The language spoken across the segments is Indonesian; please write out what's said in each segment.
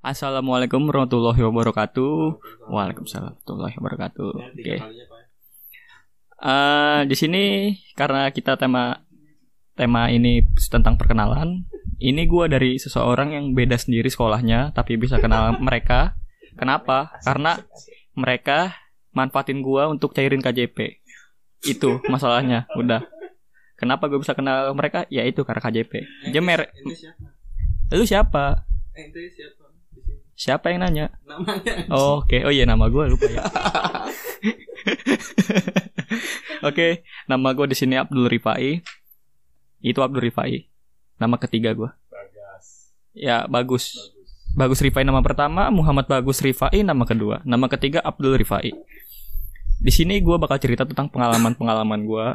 Assalamualaikum warahmatullahi wabarakatuh. Waalaikumsalam warahmatullahi wabarakatuh. Oke. Eh, di sini karena kita tema tema ini tentang perkenalan, ini gua dari seseorang yang beda sendiri sekolahnya, tapi bisa kenal mereka. Kenapa? Karena mereka manfaatin gua untuk cairin KJP. Itu masalahnya. Udah. Kenapa gue bisa kenal mereka? Ya itu karena KJP. Jemer. Lu siapa? Ente siapa? Siapa yang nanya? Namanya. Oh, Oke, oh iya nama gue lupa ya. Oke, nama gue di sini Abdul Rifai. Itu Abdul Rifai. Nama ketiga gue. Bagas. Ya bagus. Bagus. Bagus Rifai nama pertama, Muhammad Bagus Rifai nama kedua. Nama ketiga Abdul Rifai. Di sini gue bakal cerita tentang pengalaman-pengalaman gue.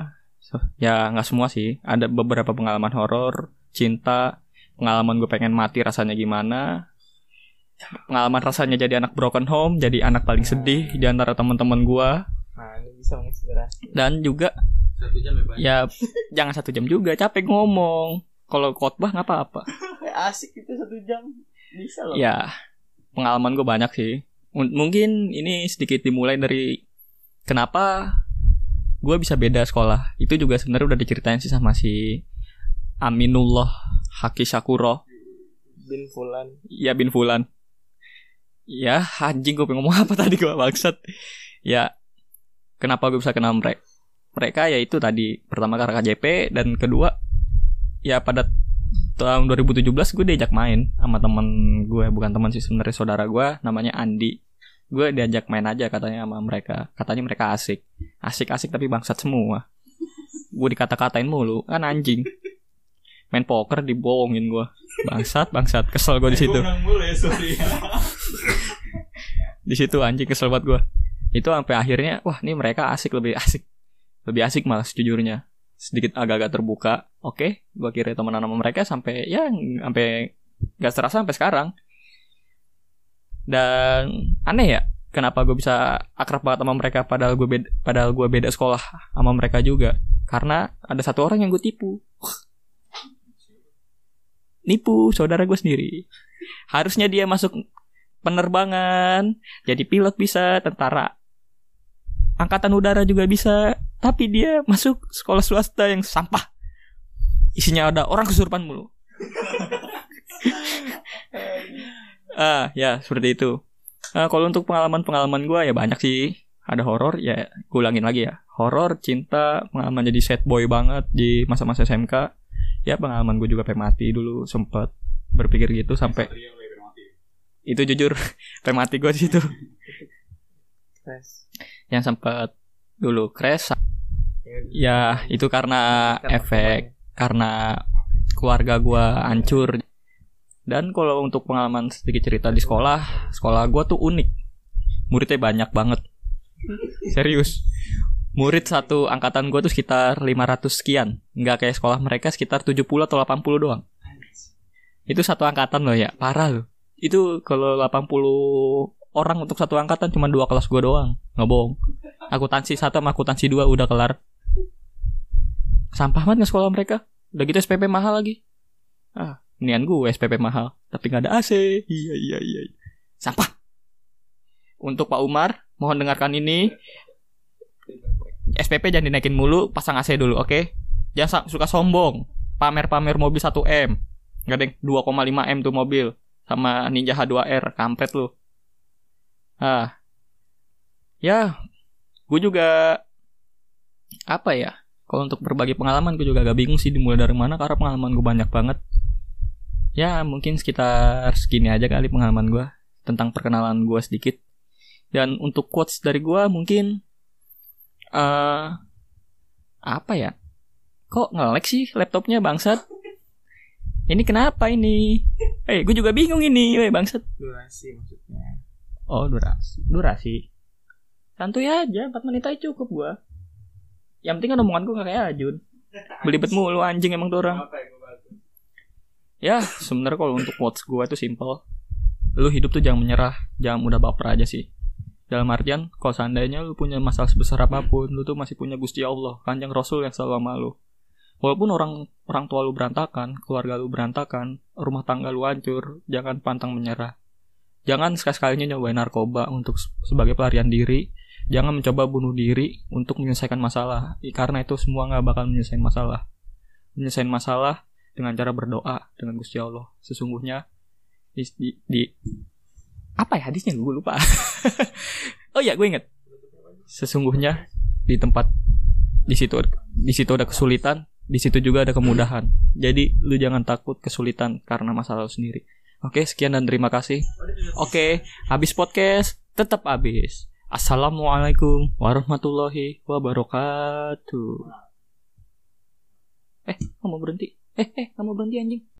So, ya nggak semua sih. Ada beberapa pengalaman horor, cinta, pengalaman gue pengen mati rasanya gimana. Pengalaman rasanya jadi anak broken home, jadi anak paling sedih di antara teman-teman gue. Nah, ini bisa menginspirasi. Dan juga Satu jam ya, ya jangan satu jam juga, capek ngomong. Kalau khotbah nggak apa-apa. asik itu satu jam. Bisa loh. Ya, pengalaman gue banyak sih. M- mungkin ini sedikit dimulai dari kenapa gue bisa beda sekolah. Itu juga sebenarnya udah diceritain sih sama si Aminullah Haki Sakuro. Bin Fulan. Ya bin Fulan. Ya, anjing gue pengen ngomong apa tadi gue bangsat. Ya, kenapa gue bisa kenal mereka? Mereka? Ya itu tadi. Pertama karena KJP dan kedua ya pada tahun 2017 gue diajak main sama temen gue bukan teman sih sebenarnya saudara gue namanya Andi. Gue diajak main aja katanya sama mereka. Katanya mereka asik. Asik asik tapi bangsat semua. Gue dikata-katain mulu. Kan anjing. Main poker dibohongin gue bangsat bangsat. Kesel gue di situ. mulai, sorry. di situ anjing kesel banget gue itu sampai akhirnya wah ini mereka asik lebih asik. Lebih asik malah sejujurnya. Sedikit agak-agak terbuka oke gue kira temenan sama mereka sampai ya sampai gak terasa sampai sekarang. Dan aneh ya kenapa gue bisa akrab banget sama mereka padahal gue beda, padahal gue beda sekolah sama mereka juga. Karena ada satu orang yang gue tipu. Nipu saudara gue sendiri. Harusnya dia masuk penerbangan jadi pilot bisa tentara angkatan udara juga bisa tapi dia masuk sekolah swasta yang sampah. Isinya ada orang kesurupan mulu. Ah ya seperti itu. Ah, kalau untuk pengalaman-pengalaman gue ya banyak sih. Ada horor ya gue ulangin lagi ya. Horor cinta pengalaman jadi sad boy banget di masa-masa SMK ya pengalaman gue juga pengen mati dulu sempet berpikir gitu sampai itu jujur mati gue situ. Yang sempat dulu crash ya itu karena efek karena keluarga gua hancur. Dan kalau untuk pengalaman sedikit cerita di sekolah sekolah gua tuh unik. Muridnya banyak banget. Serius. Murid satu angkatan gua tuh sekitar 500 sekian. Nggak kayak sekolah mereka sekitar 70 atau 80 doang. Itu satu angkatan loh ya parah loh itu kalau 80 orang untuk satu angkatan cuma dua kelas gua doang. Nggak bohong. Akuntansi satu sama akuntansi dua udah kelar. Sampah banget sekolah mereka. Udah gitu SPP mahal lagi. Ah nian gue SPP mahal tapi nggak ada AC iya iya iya. Sampah. Untuk Pak Umar mohon dengarkan ini. SPP jangan dinaikin mulu pasang AC dulu oke? Jangan sa- suka sombong. Pamer-pamer mobil 1 M. Nggak deng? 2,5 M tuh mobil sama Ninja H2R kampret lu. Ah. Ya gue juga apa ya kalau untuk berbagi pengalaman gue juga agak bingung sih dimulai dari mana karena pengalaman gue banyak banget. Ya mungkin sekitar segini aja kali pengalaman gue tentang perkenalan gue sedikit. Dan untuk quotes dari gue mungkin eh apa ya kok ngelek sih laptopnya bangsat? Ini kenapa ini eh gue juga bingung ini. Weh bangsat. Durasi maksudnya. Oh durasi. Durasi. Santuy aja 4 menit aja cukup gua. Yang penting kan omongan gua gak kayak Ajun. Belibet mulu anjing emang tuh orang. Gue? Ya sebenarnya kalau untuk quotes gua itu simple. Lu hidup tuh jangan menyerah. Jangan mudah baper aja sih. Dalam artian Kalau seandainya lu punya masalah sebesar apa pun Lu tuh masih punya Gusti Allah Kanjeng Rasul yang selalu sama lu Walaupun orang orang tua lu berantakan Keluarga lu berantakan Rumah tangga lu hancur Jangan pantang menyerah Jangan sekali-sekalinya nyobain narkoba untuk se- sebagai pelarian diri. Jangan mencoba bunuh diri untuk menyelesaikan masalah. Karena itu semua nggak bakal menyelesaikan masalah. Menyelesaikan masalah dengan cara berdoa dengan Gusti Allah. Sesungguhnya di, di, di- apa ya hadisnya gue lupa. oh ya gue inget. Sesungguhnya di tempat di situ di situ ada kesulitan, di situ juga ada kemudahan. Jadi lu jangan takut kesulitan karena masalah lu sendiri. Oke, sekian dan terima kasih. Oke, habis podcast tetap habis. Assalamualaikum warahmatullahi wabarakatuh. Eh, kamu berhenti? Eh, eh, kamu berhenti anjing.